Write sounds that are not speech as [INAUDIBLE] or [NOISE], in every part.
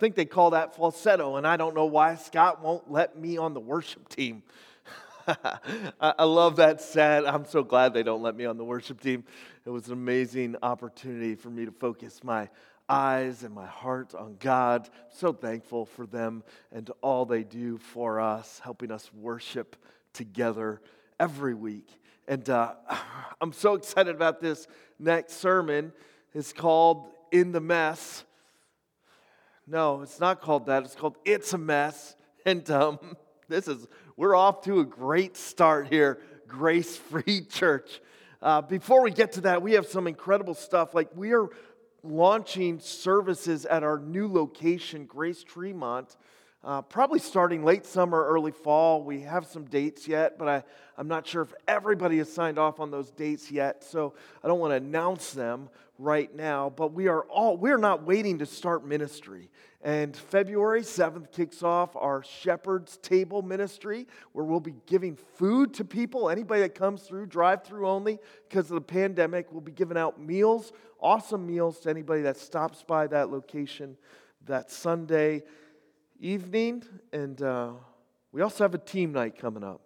think they call that falsetto, and I don't know why Scott won't let me on the worship team. [LAUGHS] I love that set. I'm so glad they don't let me on the worship team. It was an amazing opportunity for me to focus my eyes and my heart on God. so thankful for them and all they do for us, helping us worship together every week. And uh, [SIGHS] I'm so excited about this next sermon. It's called In the Mess. No, it's not called that. It's called It's a Mess. And um, [LAUGHS] this is, we're off to a great start here, Grace Free [LAUGHS] Church. Uh, before we get to that, we have some incredible stuff. Like, we are launching services at our new location, Grace Tremont, uh, probably starting late summer, early fall. We have some dates yet, but I, I'm not sure if everybody has signed off on those dates yet, so I don't want to announce them right now. But we are all we're not waiting to start ministry. And February 7th kicks off our Shepherd's Table ministry, where we'll be giving food to people. Anybody that comes through, drive through only, because of the pandemic, we'll be giving out meals, awesome meals to anybody that stops by that location that Sunday evening. And uh, we also have a team night coming up.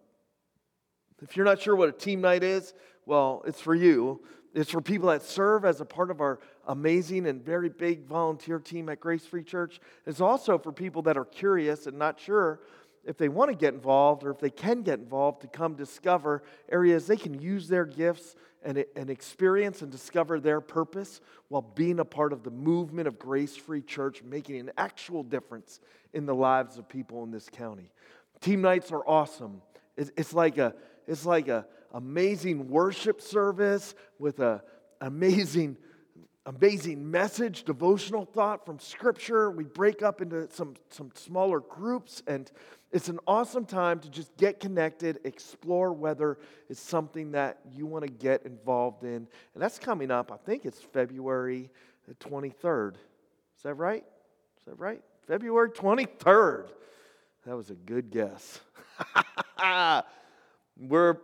If you're not sure what a team night is, well, it's for you. It's for people that serve as a part of our amazing and very big volunteer team at Grace Free Church. It's also for people that are curious and not sure if they want to get involved or if they can get involved to come discover areas they can use their gifts and, and experience and discover their purpose while being a part of the movement of Grace Free Church, making an actual difference in the lives of people in this county. Team nights are awesome. It's, it's like a it's like a amazing worship service with a amazing amazing message devotional thought from scripture. We break up into some some smaller groups and it's an awesome time to just get connected explore whether it's something that you want to get involved in. And that's coming up i think it's february 23rd is that right? Is that right february 23rd that was a good guess [LAUGHS] we're,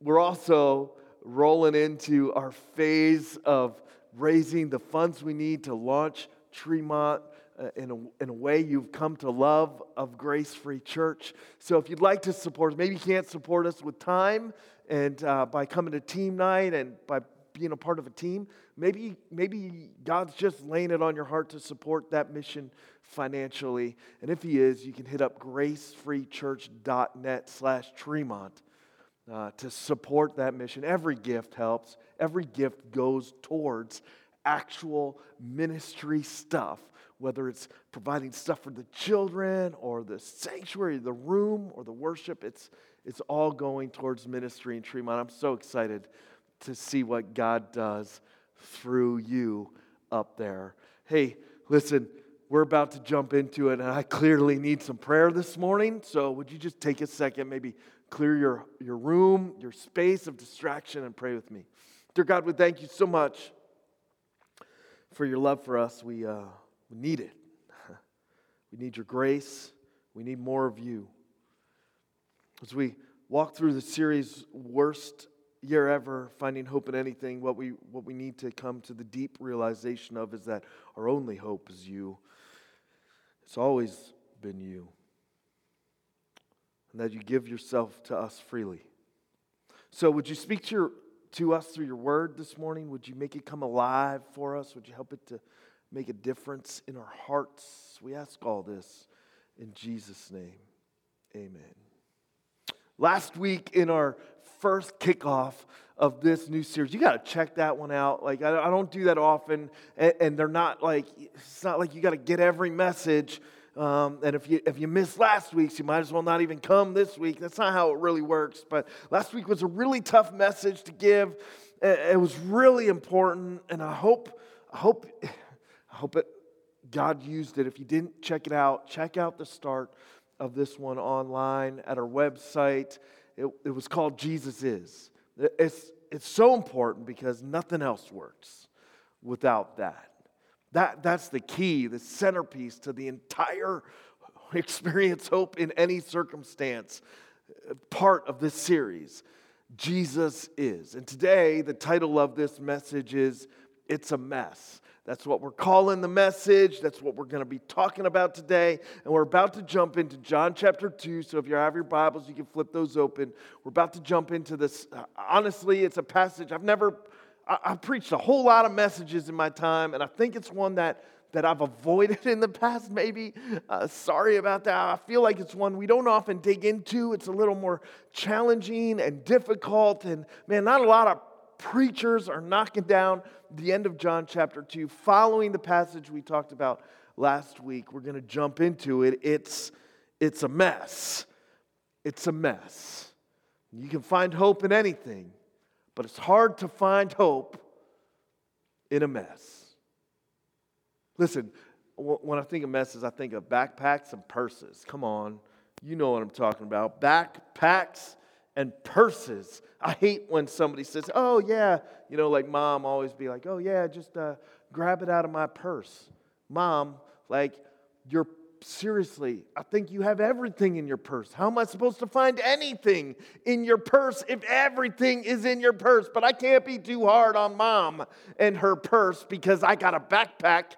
we're also rolling into our phase of raising the funds we need to launch Tremont uh, in, a, in a way you've come to love of Grace Free Church. So if you'd like to support us, maybe you can't support us with time and uh, by coming to team night and by being a part of a team, maybe, maybe God's just laying it on your heart to support that mission financially. And if He is, you can hit up gracefreechurch.net slash Tremont uh, to support that mission. Every gift helps, every gift goes towards actual ministry stuff, whether it's providing stuff for the children or the sanctuary, the room, or the worship. It's, it's all going towards ministry in Tremont. I'm so excited to see what God does through you up there. Hey, listen, we're about to jump into it, and I clearly need some prayer this morning. So, would you just take a second, maybe clear your, your room, your space of distraction, and pray with me? Dear God, we thank you so much for your love for us. We, uh, we need it. [LAUGHS] We need your grace. We need more of you. As we walk through the series, Worst year ever finding hope in anything, what we, what we need to come to the deep realization of is that our only hope is you. It's always been you. And that you give yourself to us freely. So, would you speak to, your, to us through your word this morning? Would you make it come alive for us? Would you help it to make a difference in our hearts? We ask all this in Jesus' name. Amen. Last week in our first kickoff of this new series. You got to check that one out. Like, I, I don't do that often, and, and, they're not like, it's not like you got to get every message. Um, and if you, if you missed last week's, you might as well not even come this week. That's not how it really works. But last week was a really tough message to give. It, it was really important, and I hope, I hope, [SIGHS] I hope it, God used it. If you didn't check it out, check out the start of this one online at our website. It, it was called Jesus Is. It's, it's so important because nothing else works without that. that. That's the key, the centerpiece to the entire [LAUGHS] experience hope in any circumstance part of this series. Jesus is. And today, the title of this message is It's a mess. That's what we're calling the message. That's what we're going to be talking about today. And we're about to jump into John chapter 2. So if you have your Bibles, you can flip those open. We're about to jump into this. Honestly, it's a passage I've never, I, have preached a whole lot of messages in my time, and I think it's one that that I've avoided in the past, maybe. Uh, sorry about that. I feel like it's one we don't often dig into. It's a little more challenging and difficult. And man, not a lot of preachers are knocking down the end of John chapter 2, following the passage we talked about last week. We're going to jump into it. It's, it's a mess. It's a mess. You can find hope in anything, but it's hard to find hope in a mess. Listen, when I think of messes, I think of backpacks and purses. Come on, you know what I'm talking about. Backpacks and purses. I hate when somebody says, oh, yeah, you know, like mom always be like, oh, yeah, just uh, grab it out of my purse. Mom, like, you're seriously, I think you have everything in your purse. How am I supposed to find anything in your purse if everything is in your purse? But I can't be too hard on mom and her purse because I got a backpack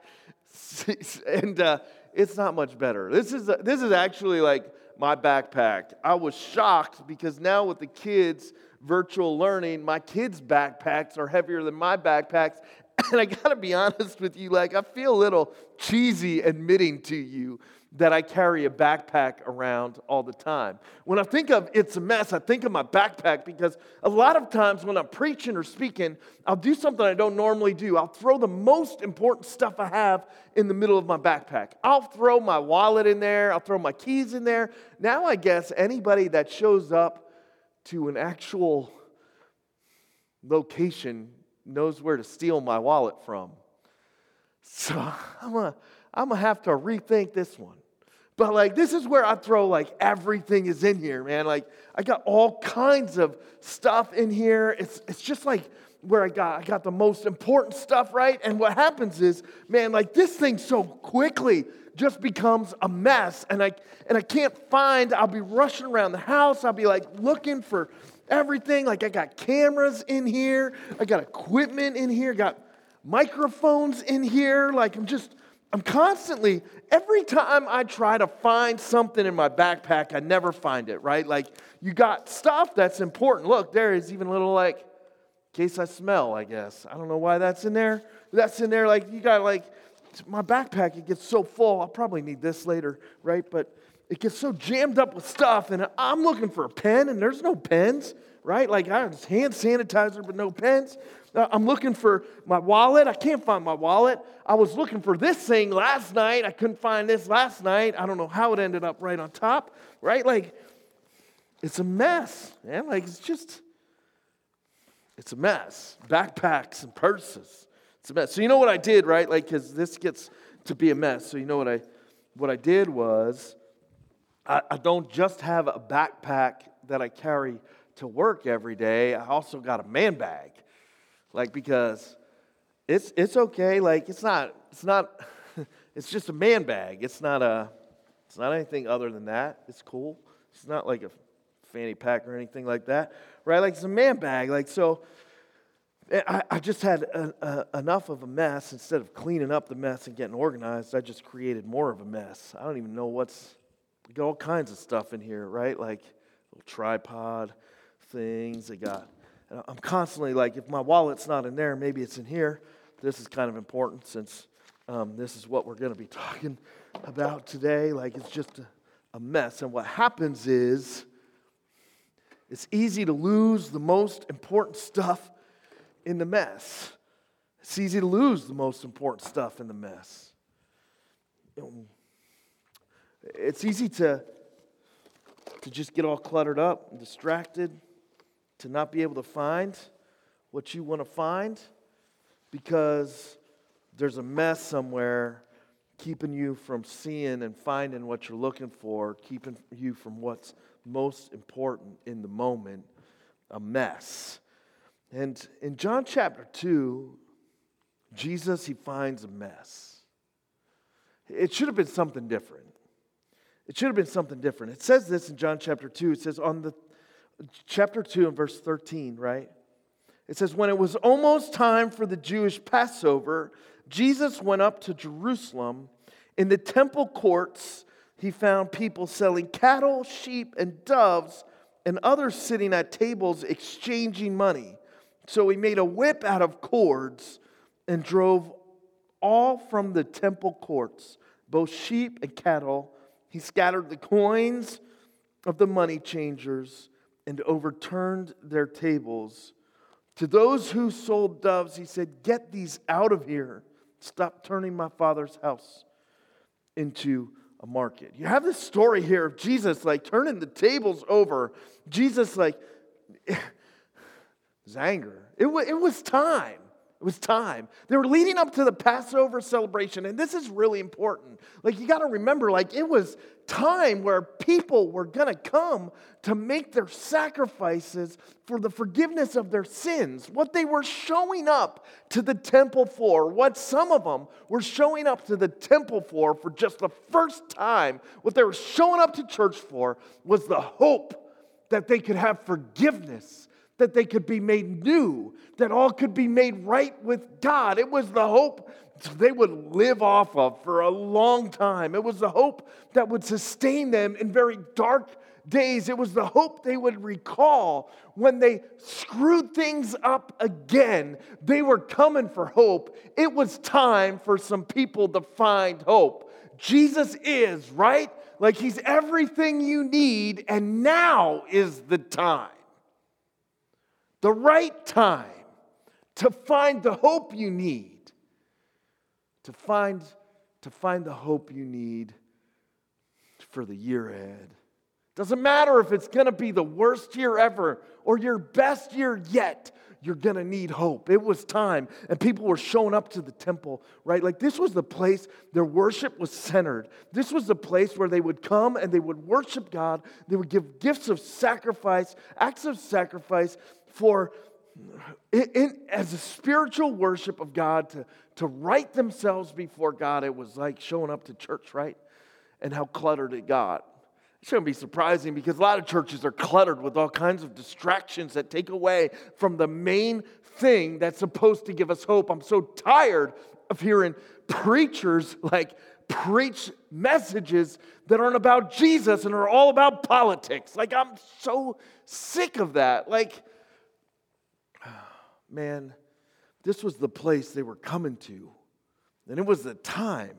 [LAUGHS] and uh, it's not much better. This is, this is actually like my backpack. I was shocked because now with the kids' virtual learning, my kids' backpacks are heavier than my backpacks. [LAUGHS] And I gotta be honest with you, like, I feel a little cheesy admitting to you that I carry a backpack around all the time. When I think of it's a mess, I think of my backpack because a lot of times when I'm preaching or speaking, I'll do something I don't normally do. I'll throw the most important stuff I have in the middle of my backpack. I'll throw my wallet in there, I'll throw my keys in there. Now, I guess anybody that shows up to an actual location knows where to steal my wallet from. So [LAUGHS] I'm gonna, I'm gonna have to rethink this one. But like this is where I throw like everything is in here, man. Like I got all kinds of stuff in here. It's it's just like where I got I got the most important stuff, right? And what happens is, man, like this thing so quickly just becomes a mess and I and I can't find I'll be rushing around the house. I'll be like looking for everything. Like I got cameras in here. I got equipment in here. Got microphones in here. Like I'm just I'm constantly, every time I try to find something in my backpack, I never find it, right? Like, you got stuff that's important. Look, there is even a little, like, case I smell, I guess. I don't know why that's in there. That's in there, like, you got, like, my backpack, it gets so full. I'll probably need this later, right? But it gets so jammed up with stuff, and I'm looking for a pen, and there's no pens, right? Like, I have hand sanitizer, but no pens. Uh, I'm looking for my wallet. I can't find my wallet. I was looking for this thing last night. I couldn't find this last night. I don't know how it ended up right on top, right? Like, it's a mess, man. Like, it's just, it's a mess. Backpacks and purses. It's a mess. So, you know what I did, right? Like, because this gets to be a mess. So, you know what I, what I did was, I, I don't just have a backpack that I carry to work every day. I also got a man bag. Like, because it's, it's okay. Like, it's not, it's not, [LAUGHS] it's just a man bag. It's not a, it's not anything other than that. It's cool. It's not like a fanny pack or anything like that, right? Like, it's a man bag. Like, so eh, I, I just had a, a, enough of a mess. Instead of cleaning up the mess and getting organized, I just created more of a mess. I don't even know what's, got all kinds of stuff in here, right? Like, little tripod things. They got I'm constantly like, if my wallet's not in there, maybe it's in here. This is kind of important since um, this is what we're going to be [LAUGHS] talking about today. Like, it's just a, a mess. And what happens is, it's easy to lose the most important stuff in the mess. It's easy to lose the most important stuff in the mess. It's easy to, to just get all cluttered up and distracted to not be able to find what you want to find because there's a mess somewhere keeping you from seeing and finding what you're looking for, keeping you from what's most important in the moment a mess. And in John chapter 2, Jesus, he finds a mess. It should have been something different. It should have been something different. It says this in John chapter 2. It says, On the chapter 2 and verse 13, right? It says, When it was almost time for the Jewish Passover, Jesus went up to Jerusalem. In the temple courts, he found people selling cattle, sheep, and doves, and others sitting at tables exchanging money. So he made a whip out of cords and drove all from the temple courts, both sheep and cattle. He scattered the coins of the money changers and overturned their tables. To those who sold doves, he said, Get these out of here. Stop turning my father's house into a market. You have this story here of Jesus like turning the tables over. Jesus, like, [SIGHS] anger. It, w- it was time. It was time. They were leading up to the Passover celebration, and this is really important. Like, you got to remember, like, it was time where people were going to come to make their sacrifices for the forgiveness of their sins. What they were showing up to the temple for, what some of them were showing up to the temple for for just the first time, what they were showing up to church for was the hope that they could have forgiveness that they could be made new, that all could be made right with God. It was the hope they would live off of for a long time. It was the hope that would sustain them in very dark days. It was the hope they would recall when they screwed things up again. They were coming for hope. It was time for some people to find hope. Jesus is, right? Like he's everything you need, and now is the time the right time to find the hope you need, to find, to find the hope you need for the year ahead. Doesn't matter if it's going to be the worst year ever or your best year yet, you're going to need hope. It was time, and people were showing up to the temple, right? Like this was the place their worship was centered. This was the place where they would come and they would worship God. They would give gifts of sacrifice, acts of sacrifice for as a spiritual worship of God to, to write themselves before God, it was like showing up to church, right? And how cluttered it got. It shouldn't be surprising because a lot of churches are cluttered with all kinds of distractions that take away from the main thing that's supposed to give us hope. I'm so tired of hearing preachers like preach messages that aren't about Jesus and are all about politics. Like, I'm so sick of that. Like, man, this was the place they were coming to. And it was the time,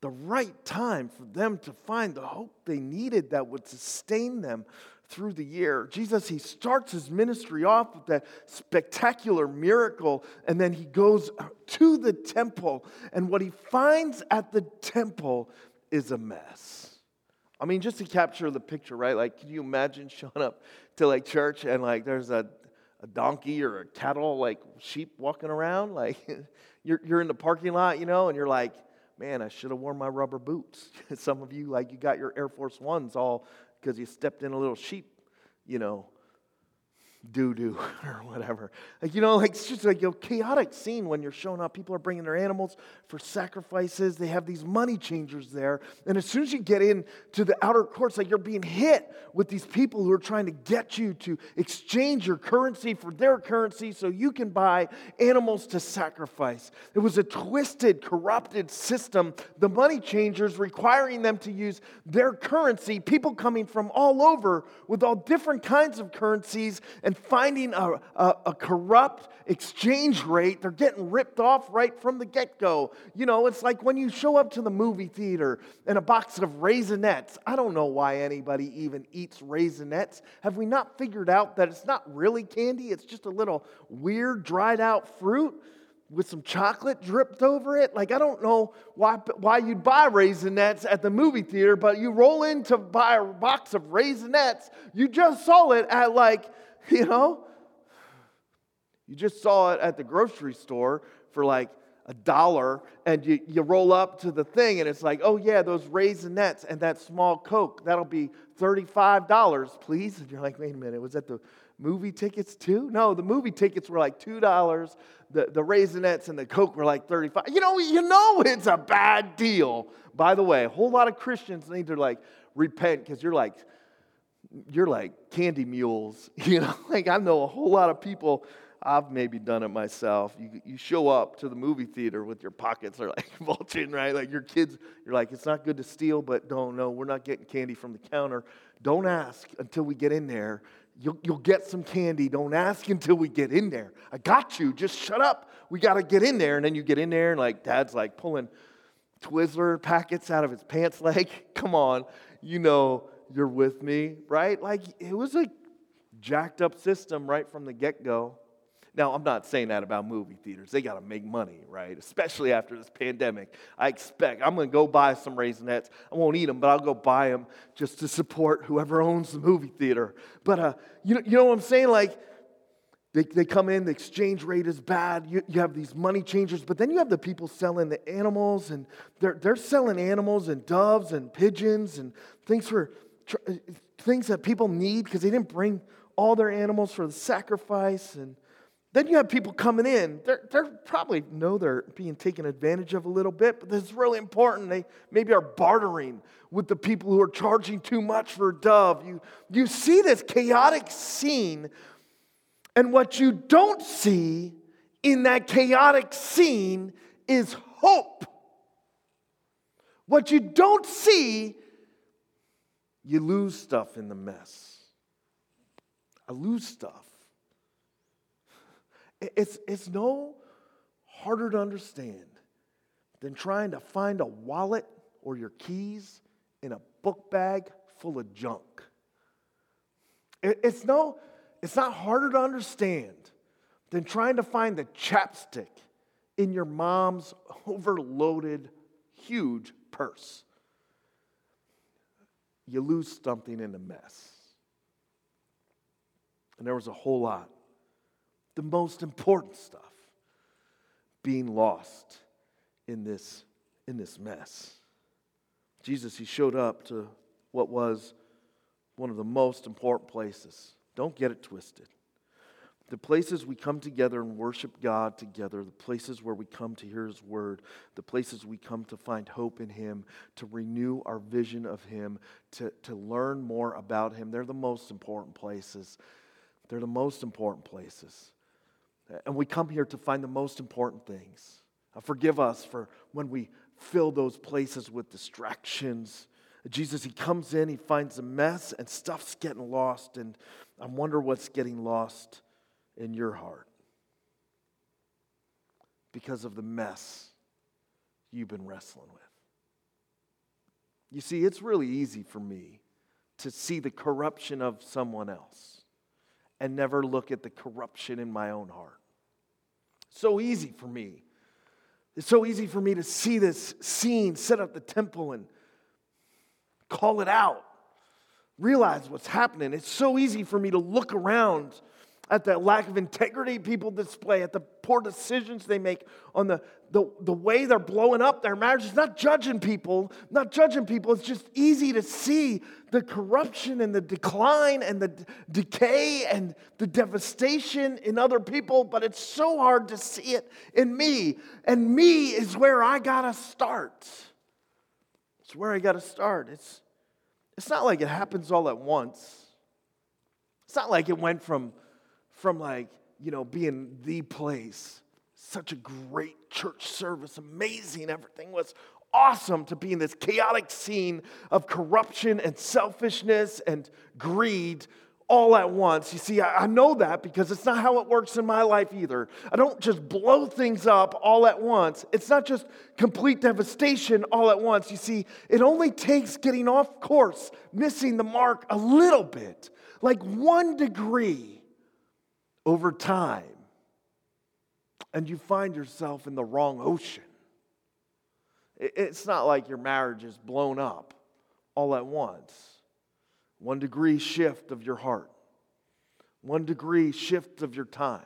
the right time for them to find the hope they needed that would sustain them through the year. Jesus, he starts his ministry off with that spectacular miracle, and then he goes to the temple. And what he finds at the temple is a mess. I mean, just to capture the picture, right? Like, can you imagine showing up to like church and like there's a a donkey or a cattle, like sheep walking around. Like [LAUGHS] you're, you're in the parking lot, you know, and you're like, man, I should have worn my rubber boots. [LAUGHS] Some of you, like, you got your Air Force Ones all because you stepped in a little sheep, you know, doo doo [LAUGHS] or whatever. Like, you know, like it's just like a chaotic scene when you're showing up. People are bringing their animals for sacrifices. They have these money changers there. And as soon as you get in to the outer courts, like you're being hit with these people who are trying to get you to exchange your currency for their currency so you can buy animals to sacrifice. It was a twisted, corrupted system. The money changers requiring them to use their currency, people coming from all over with all different kinds of currencies and and finding a, a, a corrupt exchange rate. They're getting ripped off right from the get go. You know, it's like when you show up to the movie theater and a box of Raisinets. I don't know why anybody even eats Raisinets. Have we not figured out that it's not really candy? It's just a little weird dried out fruit with some chocolate dripped over it. Like, I don't know why, why you'd buy Raisinets at the movie theater, but you roll in to buy a box of Raisinets, you just saw it at like [LAUGHS] You know? You just saw it at the grocery store for like a dollar, and you, you roll up to the thing, and it's like, oh, yeah, those Raisinets and that small Coke, that'll be $35, please. And you're like, wait a minute, was that the movie tickets too? No, the movie tickets were like $2. The, the Raisinets and the Coke were like 35 You know, you know it's a bad deal. By the way, a whole lot of Christians need to like repent because you're like, you're like candy mules, [LAUGHS] you know? Like I know a whole lot of people I've maybe done it myself. You, you show up to the movie theater with your pockets are like [LAUGHS] bulging, right? Like your kids, you're like, it's not good to steal, but don't know, we're not getting candy from the counter. Don't ask until we get in there. You'll, you'll get some candy. Don't ask until we get in there. I got you. Just shut up. We got to get in there. And then you get in there, and like dad's like pulling Twizzler packets out of his pants [LAUGHS] leg. Come on. You know you're with me, right? Like it was a jacked up system right from the get go. Now, I'm not saying that about movie theaters. They got to make money, right? Especially after this pandemic. I expect I'm going to go buy some Raisinets. I won't eat them, but I'll go buy them just to support whoever owns the movie theater. But uh, you, know, you know what I'm saying? Like, they, they come in, the exchange rate is bad. You, you have these money changers, but then you have the people selling the animals, and they're, they're selling animals and doves and pigeons and things for Uh, things that people need because they didn't bring all their animals for the sacrifice. And then you have people coming in. They're, they're probably know they're being taken advantage of a little bit, but is really important. They maybe are bartering with the people who are charging too much for a dove. You, you see this chaotic scene, and what you don't see in that chaotic scene is hope. What you don't see, you lose stuff in the mess. I lose stuff. It's, it's no harder to understand than trying to find a wallet or your keys in a book bag full of junk. It's, no, it's not harder to understand than trying to find the chapstick in your mom's [LAUGHS] overloaded, huge purse. You lose something in the mess. And there was a whole lot the most important stuff being lost in this, in this mess. Jesus, he showed up to what was one of the most important places. Don't get it twisted. The places we come together and worship God together, the places where we come to hear His word, the places we come to find hope in Him, to renew our vision of Him, to, to learn more about Him, they're the most important places. They're the most important places. And we come here to find the most important things. Forgive us for when we fill those places with distractions. Jesus, He comes in, He finds a mess, and stuff's getting lost. And I wonder what's getting lost in your heart because of the mess you've been wrestling with. You see, it's really easy for me to see the corruption of someone else and never look at the corruption in my own heart. So easy for me. It's so easy for me to see this scene set up the temple and call it out, realize what's happening. It's so easy for me to look around at that lack of integrity people display, at the poor decisions they make, on the, the, the way they're blowing up their marriages. Not judging people, not judging people. It's just easy to see the corruption and the decline and the d- decay and the devastation in other people, but it's so hard to see it in me. And me is where I gotta start. It's where I gotta start. It's, it's not like it happens all at once. It's not like it went from from like, you know, being the place, such a great church service, amazing, everything was awesome to be in this chaotic scene of corruption and selfishness and greed all at once. You see, I, know that because it's not how it works in my life either. I don't just blow things up all at once. It's not just complete devastation all at once. You see, it only takes getting off course, missing the mark a little bit, like one degree over time and you find yourself in the wrong ocean. It's not like your marriage is blown up all at once. One degree shift of your heart, one degree shift of your time,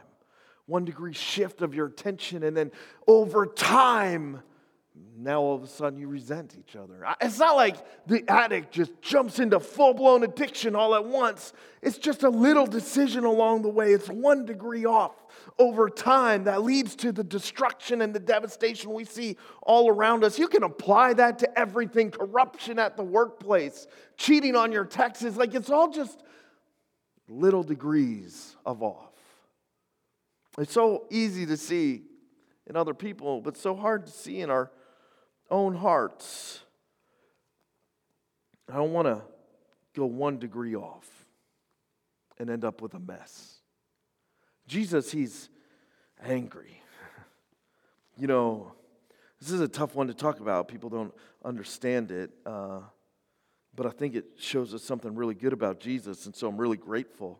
one degree shift of your attention, and then over time, now all of a sudden you resent each other. It's not like the addict just jumps into full blown addiction all at once. It's just a little decision along the way. It's one degree off over time that leads to the destruction and the devastation we see all around us. You can apply that to everything corruption at the workplace, cheating on your taxes. Like it's all just little degrees of off. It's so easy to see in other people, but so hard to see in our own hearts. I don't want to go one degree off and end up with a mess. Jesus, he's angry. [LAUGHS] You know, this is a tough one to talk about. People don't understand it. Uh, but I think it shows us something really good about Jesus. And so I'm really grateful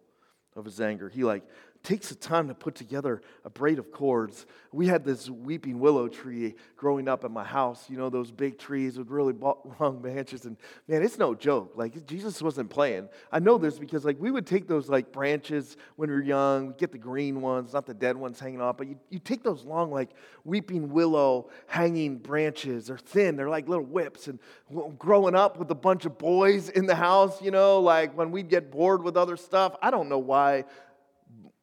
of his anger. He like takes the time to put together a braid of cords. We had this weeping willow tree growing up at my house, you know, those big trees with really [LAUGHS] long branches. And man, it's no joke. Like, Jesus wasn't playing. I know this because, like, we would take those, like, branches when we were young, get the green ones, not the dead ones hanging off, but you, you take those long, like, weeping willow hanging branches. They're thin, they're like little whips. And growing up with a bunch of boys in the house, you know, like when we'd get bored with other stuff, I don't know why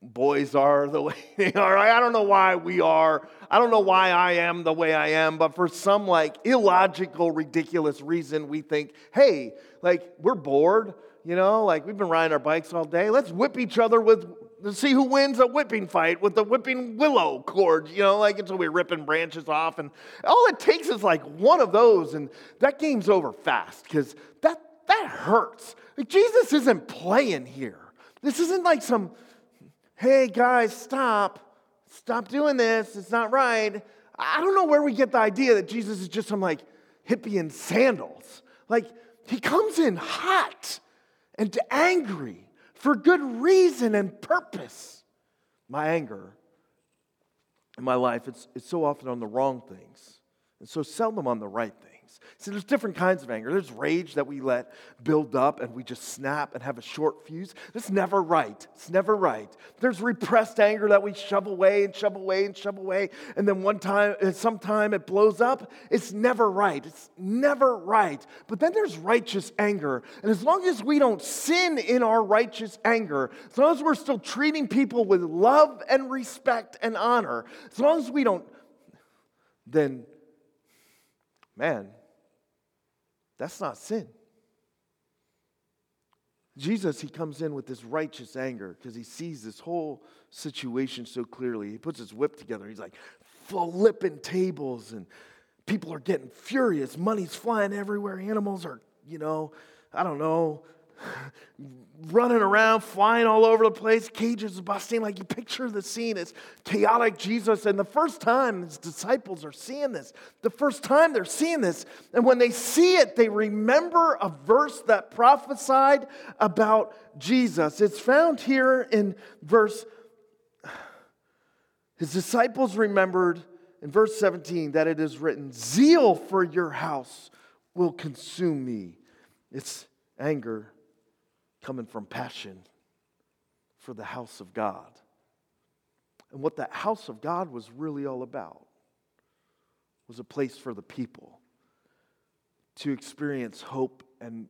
boys are the way [LAUGHS] they are. I don't know why we are. I don't know why I am the way I am, but for some like illogical, ridiculous reason, we think, hey, like we're bored, you know, like we've been riding our bikes all day. Let's whip each other with see who wins a whipping fight with the whipping willow cord, you know, like until we're ripping branches off. And all it takes is like one of those, and that game's over fast because that that hurts. Like Jesus isn't playing here. This isn't like some hey, guys, stop. Stop doing this. It's not right. I don't know where we get the idea that Jesus is just some like hippie in sandals. Like, he comes in hot and angry for good reason and purpose. My anger in my life, it's, it's so often on the wrong things and so seldom on the right things. See, there's different kinds of anger. There's rage that we let build up and we just snap and have a short fuse. That's never right. It's never right. There's repressed anger that we shove away and shove away and shove away. And then one time, uh, sometime it blows up. It's never right. It's never right. But then there's righteous anger. And as long as we don't sin in our righteous anger, as long as we're still treating people with love and respect and honor, as long as we don't, then, man, that's not sin. Jesus, he comes in with this righteous anger because he sees this whole situation so clearly. He puts his whip together. He's like flipping tables, and people are getting furious. Money's flying everywhere. Animals are, you know, I don't know, running around, flying all over the place, cages busting. Like you picture the scene, it's chaotic Jesus. And the first time his disciples are seeing this, the first time they're seeing this, and when they see it, they remember a verse that prophesied about Jesus. It's found here in verse, his disciples remembered in verse 17 that it is written, Zeal for your house will consume me. It's anger coming from passion for the house of God. And what that house of God was really all about was a place for the people to experience hope and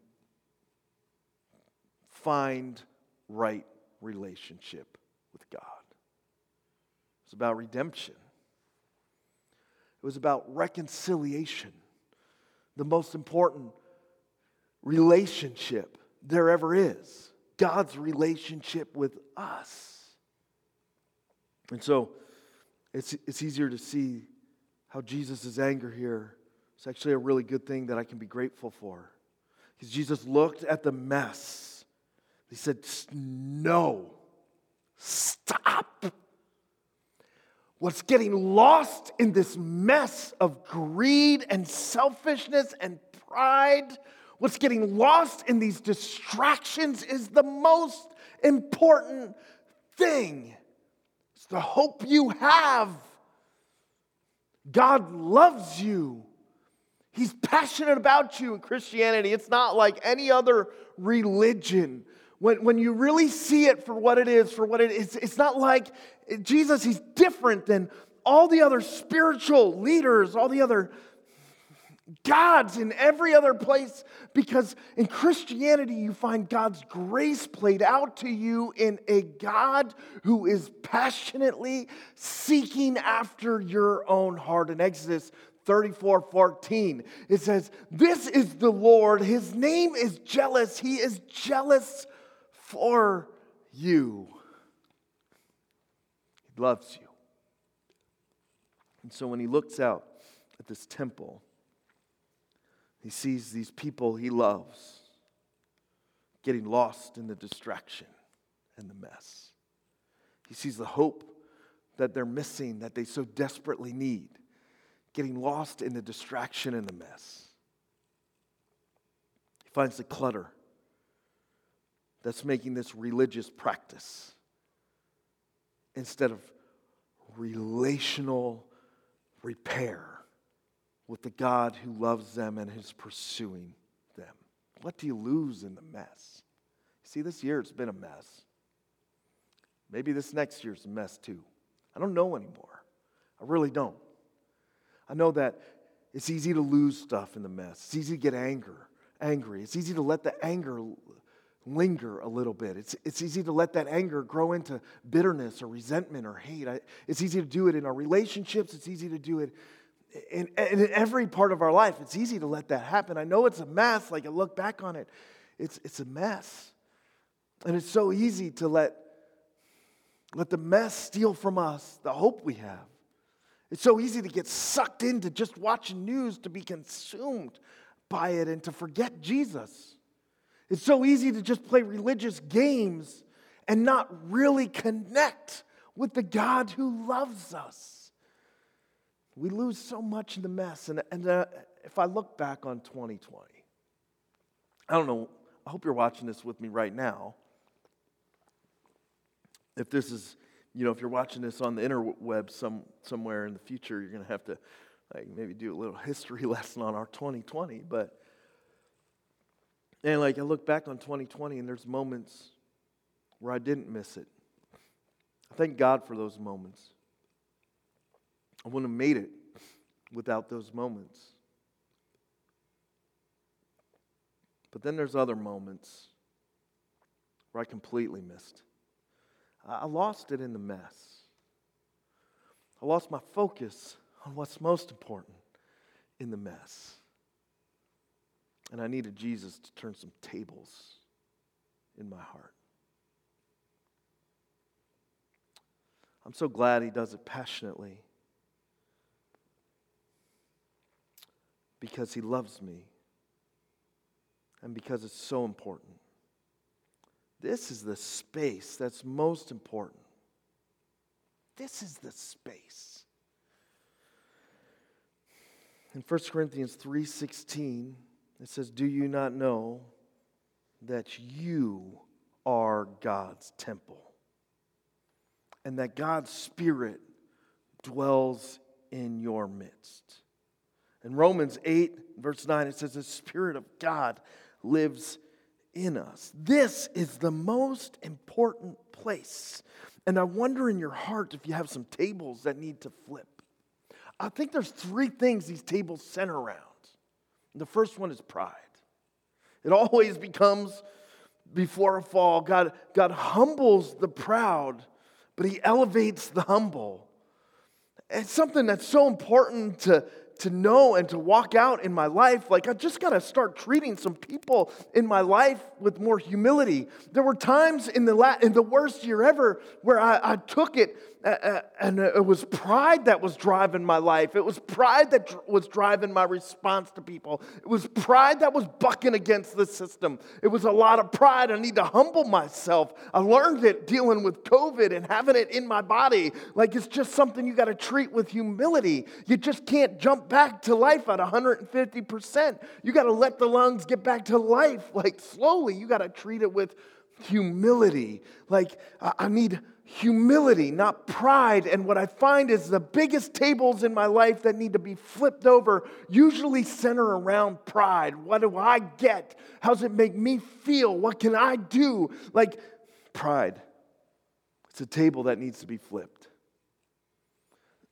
find right relationship with God. It was about redemption. It was about reconciliation, the most important relationship there ever is God's relationship with us. And so it's, it's easier to see how Jesus' anger here is actually a really good thing that I can be grateful for. Because Jesus looked at the mess. He said, No, stop. What's getting lost in this mess of greed and selfishness and pride What's getting lost in these distractions is the most important thing. It's the hope you have. God loves you. He's passionate about you in Christianity. It's not like any other religion. When, when you really see it for what it is, for what it is, it's not like Jesus, he's different than all the other spiritual leaders, all the other gods in every other place because in Christianity you find God's grace played out to you in a God who is passionately seeking after your own heart. In Exodus 34 14, it says, This is the Lord, his name is jealous, he is jealous for you. He loves you. And so when he looks out at this temple, he sees these people he loves getting lost in the distraction and the mess. He sees the hope that they're missing, that they so desperately need, getting lost in the distraction and the mess. He finds the clutter that's making this religious practice instead of relational repair with the God who loves them and is pursuing them. What do you lose in the mess? See, this year it's been a mess. Maybe this next year's a mess too. I don't know anymore. I really don't. I know that it's easy to lose stuff in the mess. It's easy to get anger, angry. It's easy to let the anger linger a little bit. It's, it's easy to let that anger grow into bitterness or resentment or hate. I, it's easy to do it in our relationships. It's easy to do it in, in every part of our life. It's easy to let that happen. I know it's a mess. Like I look back on it, it's, it's a mess. And it's so easy to let, let the mess steal from us the hope we have. It's so easy to get sucked into just watching news, to be consumed by it, and to forget Jesus. It's so easy to just play religious games and not really connect with the God who loves us. We lose so much in the mess. And, and uh, if I look back on 2020, I don't know, I hope you're watching this with me right now if this is, you know, if you're watching this on the interweb some, somewhere in the future, you're going to have to like maybe do a little history [LAUGHS] lesson on our 2020. But, and like I look back on 2020 and there's moments where I didn't miss it. I thank God for those moments. I wouldn't have made it without those moments. But then there's other moments where I completely missed. I lost it in the mess. I lost my focus on what's most important in the mess. And I needed Jesus to turn some tables in my heart. I'm so glad he does it passionately because he loves me and because it's so important. This is the space that's most important. This is the space. In 1 Corinthians 3:16, it says, "Do you not know that you are God's temple and that God's spirit dwells in your midst?" In Romans 8, verse 9, it says, The Spirit of God lives in us. This is the most important place. And I wonder in your heart if you have some tables that need to flip. I think there's three things these tables center around. The first one is pride. It always becomes before a fall. God, God humbles the proud, but He elevates the humble. It's something that's so important to, to know and to walk out in my life, like I just got to start treating some people in my life with more humility. There were times in the, la- in the worst year ever where I, I took it and it was pride that was driving my life. It was pride that was driving my response to people. It was pride that was bucking against the system. It was a lot of pride. I need to humble myself. I learned it dealing with COVID and having it in my body. Like it's just something you got to treat with humility. You just can't jump back to life at 150%. You got to let the lungs get back to life, like slowly. You got to treat it with humility. Like, I need humility, not pride. And what I find is the biggest tables in my life that need to be flipped over usually center around pride. What do I get? How does it make me feel? What can I do? Like, pride. It's a table that needs to be flipped.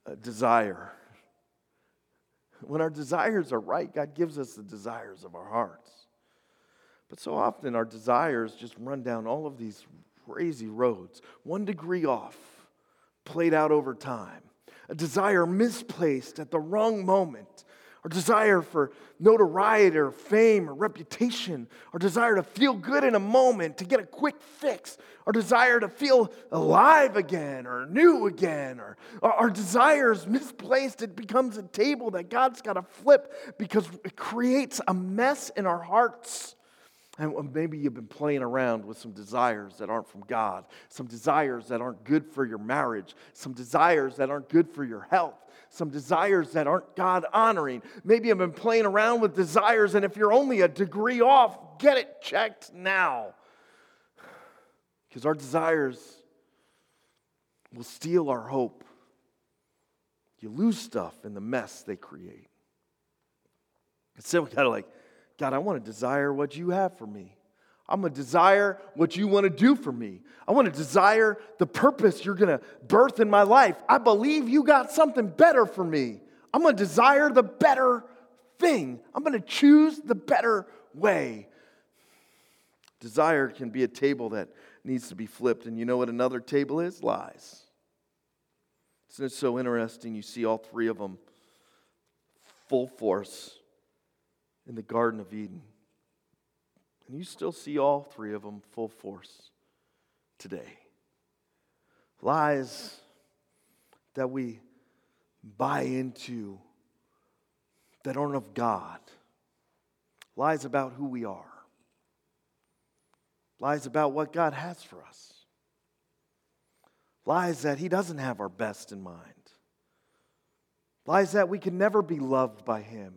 A desire. When our desires are right, God gives us the desires of our hearts. But so often our desires just run down all of these crazy roads, one degree off, played out over time. A desire misplaced at the wrong moment, our desire for notoriety or fame or reputation, our desire to feel good in a moment, to get a quick fix, our desire to feel alive again or new again, or our desires misplaced, it becomes a table that God's got to flip because it creates a mess in our hearts. And maybe you've been playing around with some desires that aren't from God, some desires that aren't good for your marriage, some desires that aren't good for your health, some desires that aren't God honoring. Maybe you've been playing around with desires, and if you're only a degree off, get it checked now. Because our desires will steal our hope. You lose stuff in the mess they create. Instead, we gotta like, God, I want to desire what you have for me. I'm going to desire what you want to do for me. I want to desire the purpose you're going to birth in my life. I believe you got something better for me. I'm going to desire the better thing. I'm going to choose the better way. Desire can be a table that needs to be flipped. And you know what another table is? Lies. Isn't it so interesting? You see all three of them full force in the Garden of Eden. And you still see all three of them full force today. Lies that we buy into that aren't of God. Lies about who we are. Lies about what God has for us. Lies that He doesn't have our best in mind. Lies that we can never be loved by Him.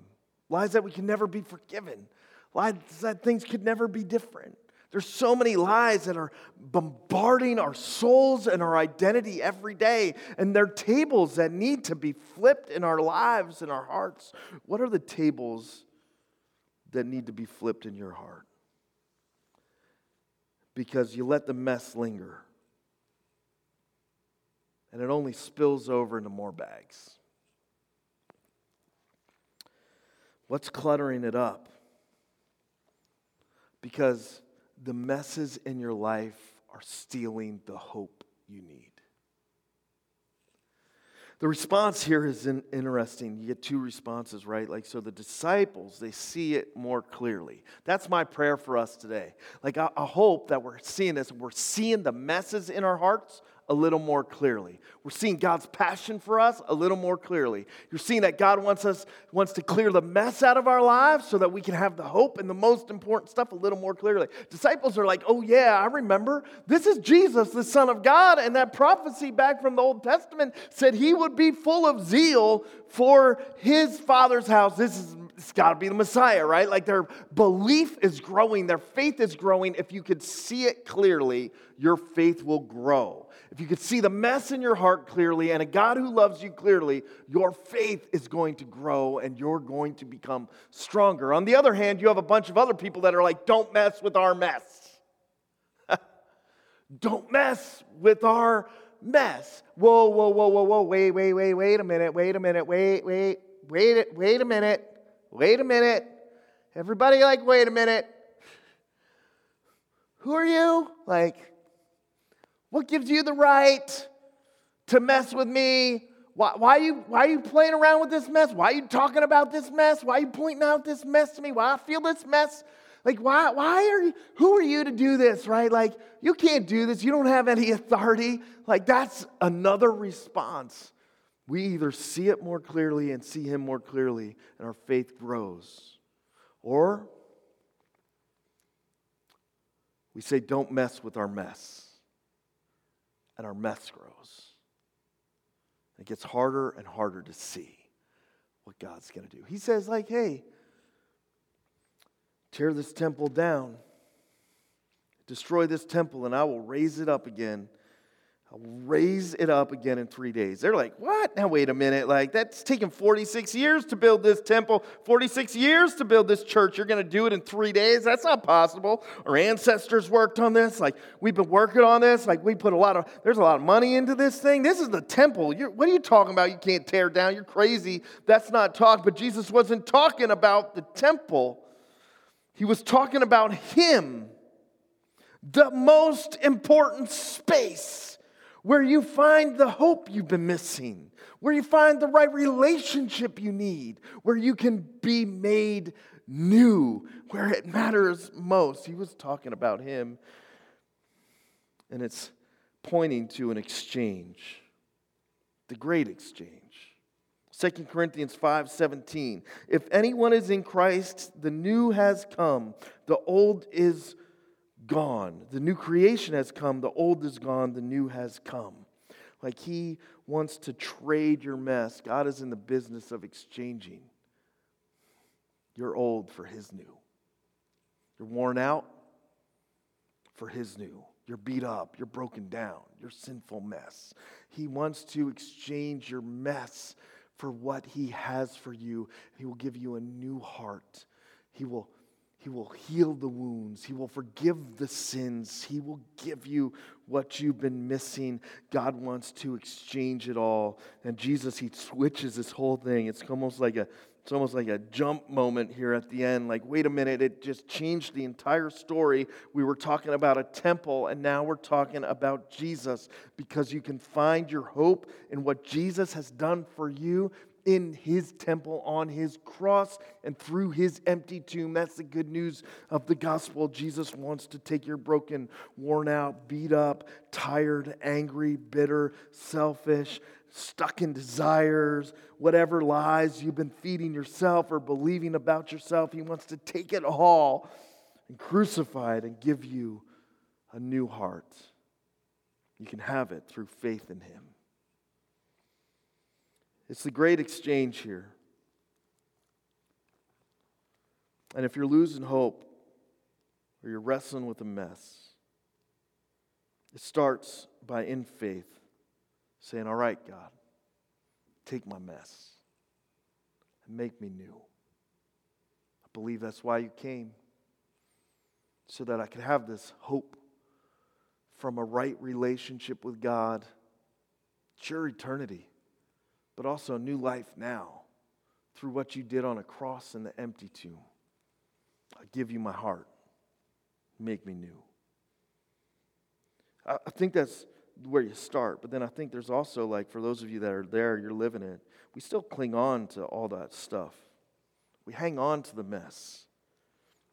Lies that we can never be forgiven. Lies that things could never be different. There's so many lies that are bombarding our souls and our identity every day, and they're tables that need to be flipped in our lives and our hearts. What are the tables that need to be flipped in your heart? Because you let the mess linger, and it only spills over into more bags. What's cluttering it up? Because the messes in your life are stealing the hope you need. The response here is interesting. You get two responses, right? Like, so the disciples, they see it more clearly. That's my prayer for us today. Like, I, I hope that we're seeing this, we're seeing the messes in our hearts, a little more clearly. We're seeing God's passion for us a little more clearly. You're seeing that God wants us wants to clear the mess out of our lives so that we can have the hope and the most important stuff a little more clearly. Disciples are like, "Oh yeah, I remember. This is Jesus, the son of God, and that prophecy back from the Old Testament said he would be full of zeal for his father's house. This is it's got to be the Messiah, right? Like their belief is growing, their faith is growing. If you could see it clearly, your faith will grow. If you could see the mess in your heart clearly and a God who loves you clearly, your faith is going to grow and you're going to become stronger. On the other hand, you have a bunch of other people that are like, don't mess with our mess. [LAUGHS] don't mess with our mess. Whoa, whoa, whoa, whoa, whoa, wait, wait, wait, wait a minute, wait a minute, wait, wait, wait, wait a minute, wait a minute. Everybody, like, wait a minute. Who are you? Like, what gives you the right to mess with me? Why, why, are you, why are you playing around with this mess? Why are you talking about this mess? Why are you pointing out this mess to me? Why I feel this mess? Like, why, why are you, who are you to do this, right? Like, you can't do this. You don't have any authority. Like, that's another response. We either see it more clearly and see Him more clearly, and our faith grows, or we say, don't mess with our mess and our mess grows. It gets harder and harder to see what God's going to do. He says, like, hey, tear this temple down, destroy this temple, and I will raise it up again I'll raise it up again in three days. They're like, what? Now, wait a minute. Like, that's taken 46 years to build this temple, 46 years to build this church. You're going to do it in three days? That's not possible. Our ancestors worked on this. Like, we've been working on this. Like, we put a lot of, there's a lot of money into this thing. This is the temple. You're, what are you talking about? You can't tear down. You're crazy. That's not talk. But Jesus wasn't talking about the temple, he was talking about Him, the most important space where you find the hope you've been missing, where you find the right relationship you need, where you can be made new, where it matters most. He was talking about him, and it's pointing to an exchange, the great exchange. 2 Corinthians 5:17 If anyone is in Christ the new has come the old is gone. The new creation has come. The old is gone. The new has come. Like he wants to trade your mess. God is in the business of exchanging your old for his new. You're worn out for his new. You're beat up. You're broken down. Your sinful mess. He wants to exchange your mess for what He has for you. He will give you a new heart. He will, he will heal the wounds. He will forgive the sins. He will give you what you've been missing. God wants to exchange it all. And Jesus, He switches this whole thing. It's almost like a it's almost like a jump moment here at the end. Like, wait a minute, it just changed the entire story. We were talking about a temple, and now we're talking about Jesus because you can find your hope in what Jesus has done for you in his temple, on his cross, and through his empty tomb. That's the good news of the gospel. Jesus wants to take your broken, worn out, beat up, tired, angry, bitter, selfish, stuck in desires, whatever lies you've been feeding yourself or believing about yourself. He wants to take it all and crucify it and give you a new heart. You can have it through faith in Him. It's the great exchange here. And if you're losing hope or you're wrestling with a mess, it starts by in faith saying, All right, God, take my mess and make me new. I believe that's why you came, so that I could have this hope from a right relationship with God, sure eternity, but also new life now through what you did on a cross in the empty tomb. I give you my heart. Make me new. I think that's where you start. But then I think there's also, like, for those of you that are there, you're living it, we still cling on to all that stuff. We hang on to the mess.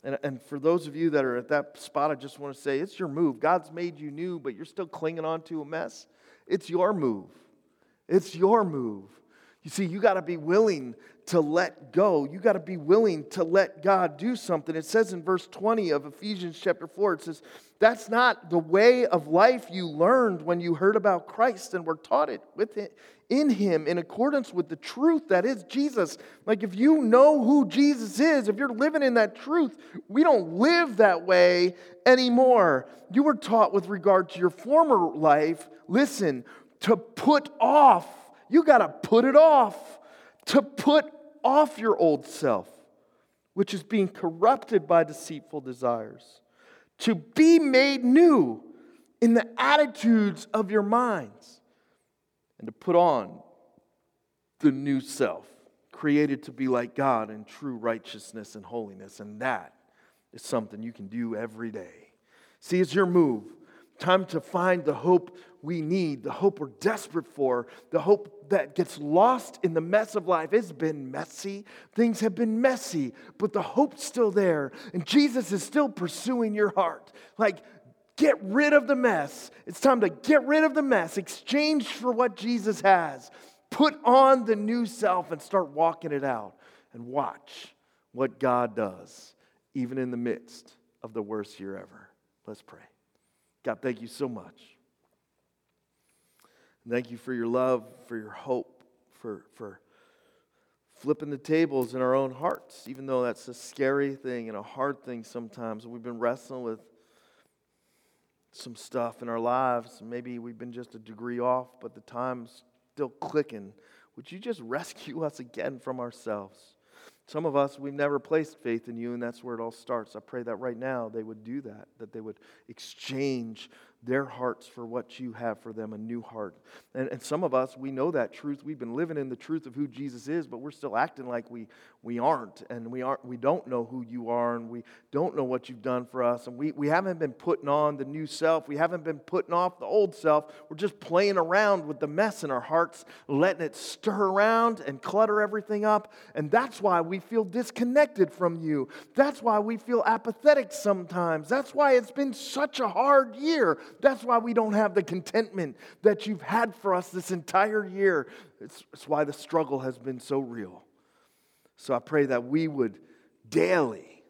And, and for those of you that are at that spot, I just want to say it's your move. God's made you new, but you're still clinging on to a mess. It's your move. It's your move. You see, you got to be willing to let go. You got to be willing to let God do something. It says in verse 20 of Ephesians chapter 4, it says, That's not the way of life you learned when you heard about Christ and were taught it with it in Him in accordance with the truth that is Jesus. Like if you know who Jesus is, if you're living in that truth, we don't live that way anymore. You were taught with regard to your former life, listen, to put off you got to put it off. To put off your old self, which is being corrupted by deceitful desires. To be made new in the attitudes of your minds. And to put on the new self, created to be like God in true righteousness and holiness. And that is something you can do every day. See, it's your move. Time to find the hope we need, the hope we're desperate for, the hope that gets lost in the mess of life. It's been messy. Things have been messy, but the hope's still there. And Jesus is still pursuing your heart. Like, get rid of the mess. It's time to get rid of the mess, exchange for what Jesus has. Put on the new self and start walking it out and watch what God does, even in the midst of the worst year ever. Let's pray. God, thank you so much. Thank you for your love, for your hope, for, for flipping the tables in our own hearts, even though that's a scary thing and a hard thing sometimes. We've been wrestling with some stuff in our lives. Maybe we've been just a degree off, but the time's still clicking. Would you just rescue us again from ourselves? Some of us, we've never placed faith in you, and that's where it all starts. I pray that right now they would do that, that they would exchange their hearts for what you have for them, a new heart. And, and some of us, we know that truth. We've been living in the truth of who Jesus is, but we're still acting like we, we aren't. And we, aren't, we don't know who you are, and we don't know what you've done for us. And we, we haven't been putting on the new self. We haven't been putting off the old self. We're just playing around with the mess in our hearts, letting it stir around and clutter everything up. And that's why we feel disconnected from you. That's why we feel apathetic sometimes. That's why it's been such a hard year. That's why we don't have the contentment that you've had for us this entire year. It's, it's why the struggle has been so real. So I pray that we would daily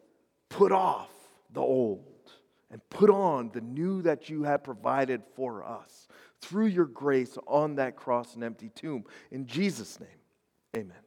put off the old and put on the new that you have provided for us through your grace on that cross and empty tomb. In Jesus' name, amen.